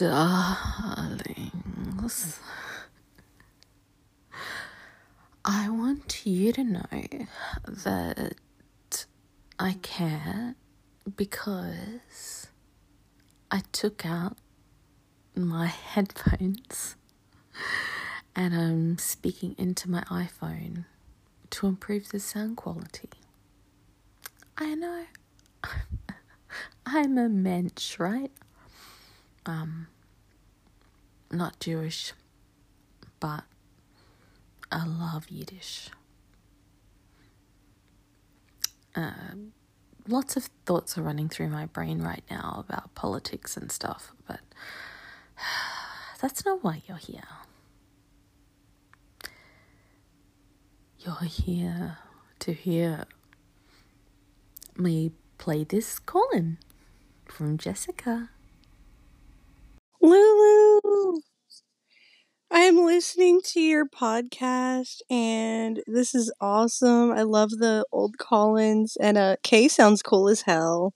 darlings. I want you to know that I care because I took out my headphones and I'm speaking into my iPhone to improve the sound quality. I know. I'm a mensch, right? Um, not Jewish, but I love Yiddish. Uh, lots of thoughts are running through my brain right now about politics and stuff, but that's not why you're here. You're here to hear me play this call-in from Jessica. Lulu, I'm listening to your podcast and this is awesome. I love the old Collins and uh Kay sounds cool as hell.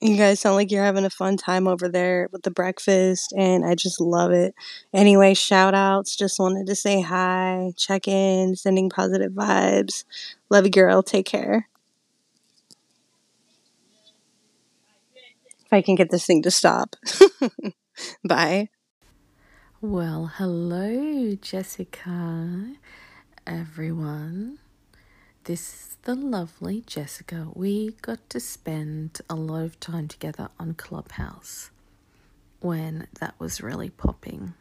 You guys sound like you're having a fun time over there with the breakfast and I just love it. Anyway, shout outs. Just wanted to say hi, check in, sending positive vibes. Love you girl. Take care. If I can get this thing to stop. Bye. Well, hello, Jessica, everyone. This is the lovely Jessica. We got to spend a lot of time together on Clubhouse when that was really popping.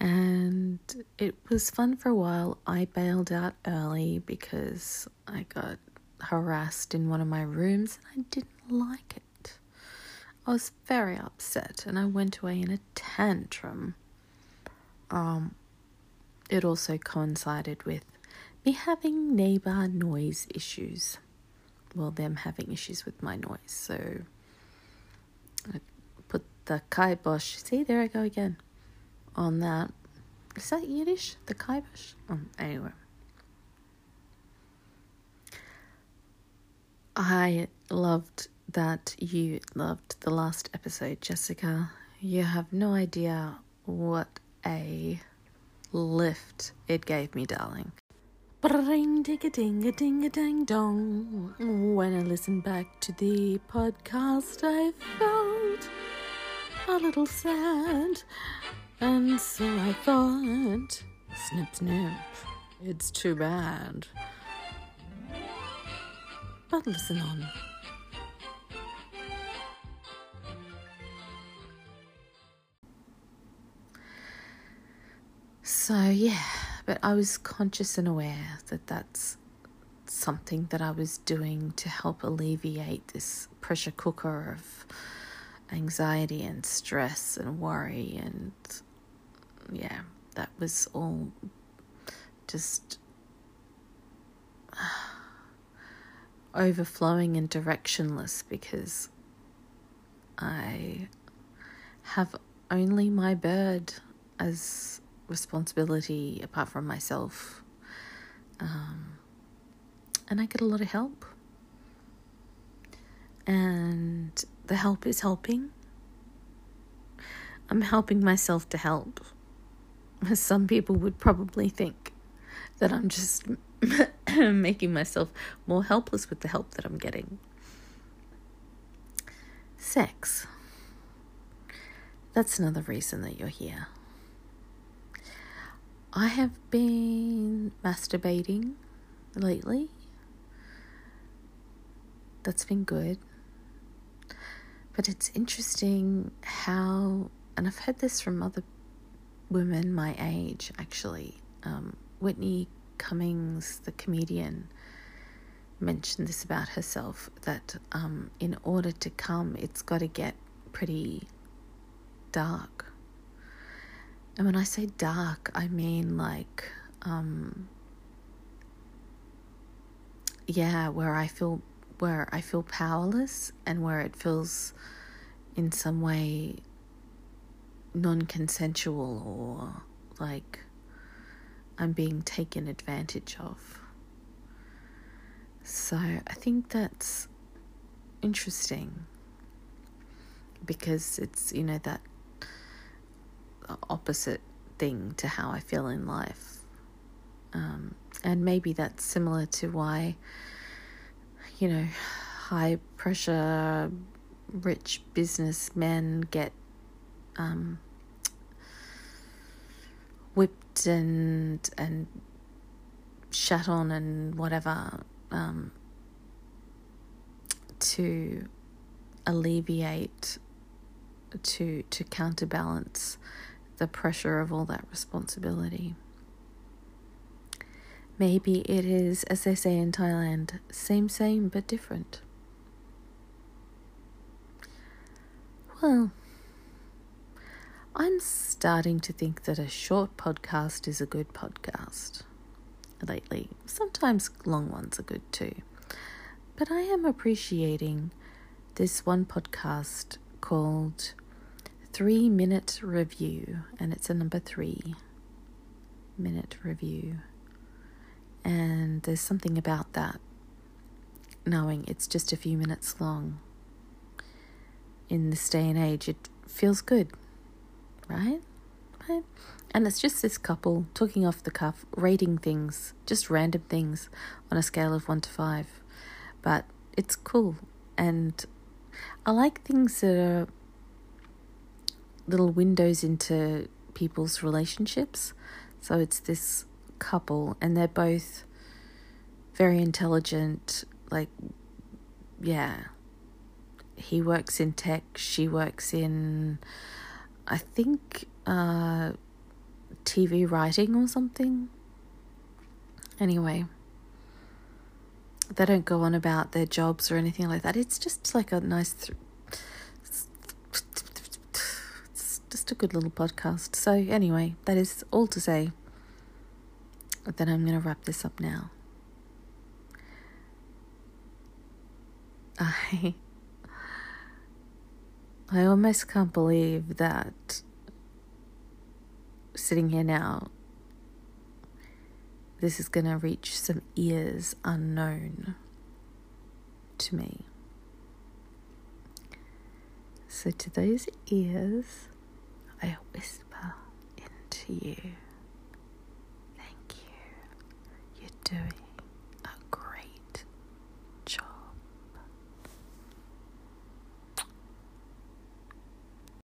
And it was fun for a while. I bailed out early because I got harassed in one of my rooms and I didn't like it. I was very upset and I went away in a tantrum. Um, it also coincided with me having neighbor noise issues. Well, them having issues with my noise. So I put the kibosh, see, there I go again, on that. Is that Yiddish? The kibosh? Um, anyway. I loved that you loved the last episode, Jessica. You have no idea what a lift it gave me, darling. Bring ding a ding a ding a ding dong. When I listened back to the podcast, I felt a little sad. And so I thought, snip snip, it's too bad. But listen on. So, yeah, but I was conscious and aware that that's something that I was doing to help alleviate this pressure cooker of anxiety and stress and worry. And yeah, that was all just uh, overflowing and directionless because I have only my bird as responsibility apart from myself. Um, and I get a lot of help. And the help is helping. I'm helping myself to help. Some people would probably think that I'm just making myself more helpless with the help that I'm getting. Sex. That's another reason that you're here. I have been masturbating lately. That's been good. But it's interesting how, and I've heard this from other women my age actually. Um, Whitney Cummings, the comedian, mentioned this about herself that um, in order to come, it's got to get pretty dark and when I say dark, I mean like, um, yeah, where I feel where I feel powerless and where it feels in some way non-consensual or like I'm being taken advantage of. So I think that's interesting because it's you know that opposite thing to how I feel in life. Um, and maybe that's similar to why, you know, high pressure, rich businessmen get um, whipped and and shat on and whatever um, to alleviate to to counterbalance the pressure of all that responsibility. Maybe it is, as they say in Thailand, same, same, but different. Well, I'm starting to think that a short podcast is a good podcast lately. Sometimes long ones are good too. But I am appreciating this one podcast called Three Minute Review, and it's a number three minute review. And there's something about that, knowing it's just a few minutes long. In this day and age, it feels good, right? Right? And it's just this couple talking off the cuff, rating things, just random things on a scale of one to five. But it's cool. And I like things that are little windows into people's relationships. So it's this couple, and they're both very intelligent. Like, yeah, he works in tech, she works in, I think, uh, TV writing or something. Anyway, they don't go on about their jobs or anything like that. It's just like a nice. Th- it's a good little podcast. So, anyway, that is all to say that I'm going to wrap this up now. I. I almost can't believe that sitting here now, this is going to reach some ears unknown to me. So, to those ears, I whisper into you. Thank you. You're doing